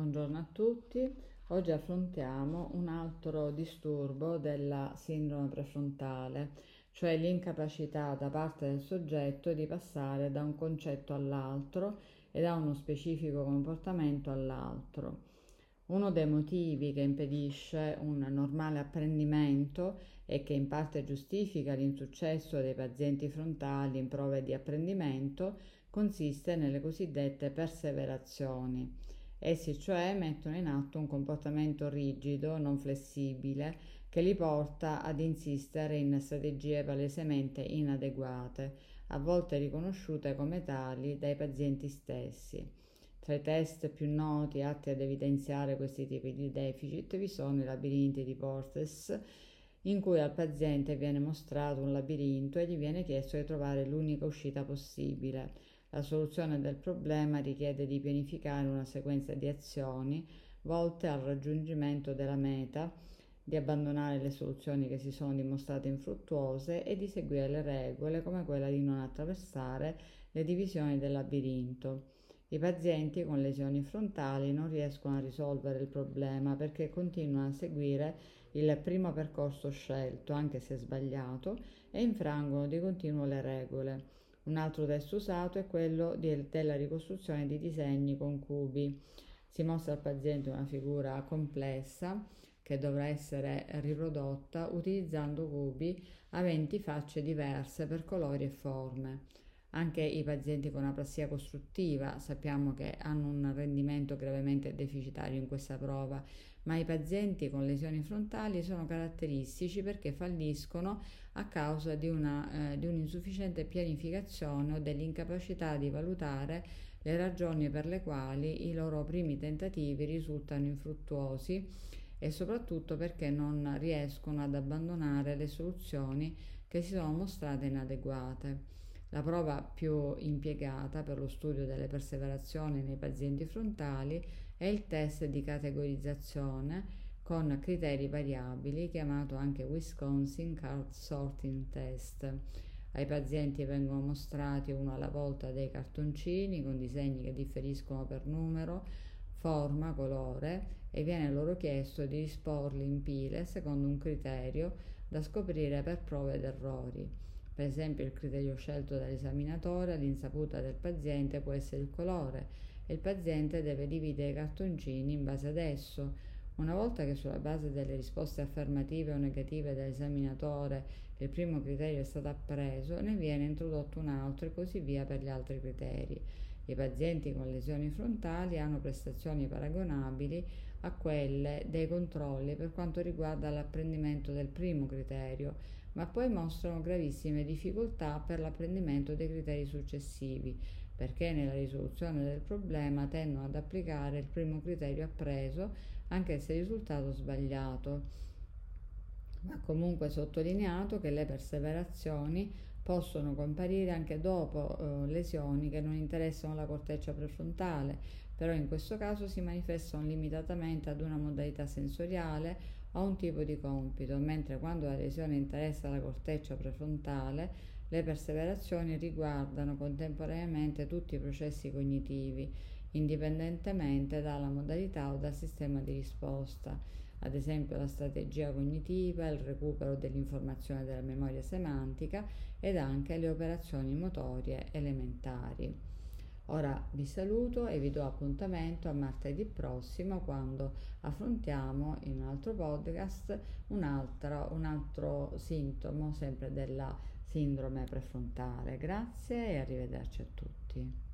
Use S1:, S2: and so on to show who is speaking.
S1: Buongiorno a tutti, oggi affrontiamo un altro disturbo della sindrome prefrontale, cioè l'incapacità da parte del soggetto di passare da un concetto all'altro e da uno specifico comportamento all'altro. Uno dei motivi che impedisce un normale apprendimento e che in parte giustifica l'insuccesso dei pazienti frontali in prove di apprendimento consiste nelle cosiddette perseverazioni. Essi cioè mettono in atto un comportamento rigido, non flessibile, che li porta ad insistere in strategie palesemente inadeguate, a volte riconosciute come tali dai pazienti stessi. Tra i test più noti atti ad evidenziare questi tipi di deficit vi sono i labirinti di Portes, in cui al paziente viene mostrato un labirinto e gli viene chiesto di trovare l'unica uscita possibile. La soluzione del problema richiede di pianificare una sequenza di azioni volte al raggiungimento della meta, di abbandonare le soluzioni che si sono dimostrate infruttuose e di seguire le regole come quella di non attraversare le divisioni del labirinto. I pazienti con lesioni frontali non riescono a risolvere il problema perché continuano a seguire il primo percorso scelto, anche se sbagliato, e infrangono di continuo le regole. Un altro testo usato è quello di, della ricostruzione di disegni con cubi. Si mostra al paziente una figura complessa che dovrà essere riprodotta utilizzando cubi aventi facce diverse per colori e forme. Anche i pazienti con aprasia costruttiva sappiamo che hanno un rendimento gravemente deficitario in questa prova, ma i pazienti con lesioni frontali sono caratteristici perché falliscono a causa di, una, eh, di un'insufficiente pianificazione o dell'incapacità di valutare le ragioni per le quali i loro primi tentativi risultano infruttuosi e soprattutto perché non riescono ad abbandonare le soluzioni che si sono mostrate inadeguate. La prova più impiegata per lo studio delle perseverazioni nei pazienti frontali è il test di categorizzazione con criteri variabili, chiamato anche Wisconsin Card Sorting Test. Ai pazienti vengono mostrati uno alla volta dei cartoncini con disegni che differiscono per numero, forma, colore e viene loro chiesto di disporli in pile secondo un criterio da scoprire per prove ed errori. Per esempio il criterio scelto dall'esaminatore all'insaputa del paziente può essere il colore e il paziente deve dividere i cartoncini in base ad esso. Una volta che sulla base delle risposte affermative o negative dell'esaminatore il primo criterio è stato appreso, ne viene introdotto un altro e così via per gli altri criteri. I pazienti con lesioni frontali hanno prestazioni paragonabili a quelle dei controlli per quanto riguarda l'apprendimento del primo criterio, ma poi mostrano gravissime difficoltà per l'apprendimento dei criteri successivi, perché nella risoluzione del problema tendono ad applicare il primo criterio appreso anche se il risultato sbagliato. Va comunque sottolineato che le perseverazioni possono comparire anche dopo eh, lesioni che non interessano la corteccia prefrontale, però in questo caso si manifestano limitatamente ad una modalità sensoriale o un tipo di compito, mentre quando la lesione interessa la corteccia prefrontale, le perseverazioni riguardano contemporaneamente tutti i processi cognitivi, indipendentemente dalla modalità o dal sistema di risposta, ad esempio la strategia cognitiva, il recupero dell'informazione della memoria semantica ed anche le operazioni motorie elementari. Ora vi saluto e vi do appuntamento a martedì prossimo quando affrontiamo in un altro podcast un altro, un altro sintomo sempre della sindrome prefrontale. Grazie e arrivederci a tutti.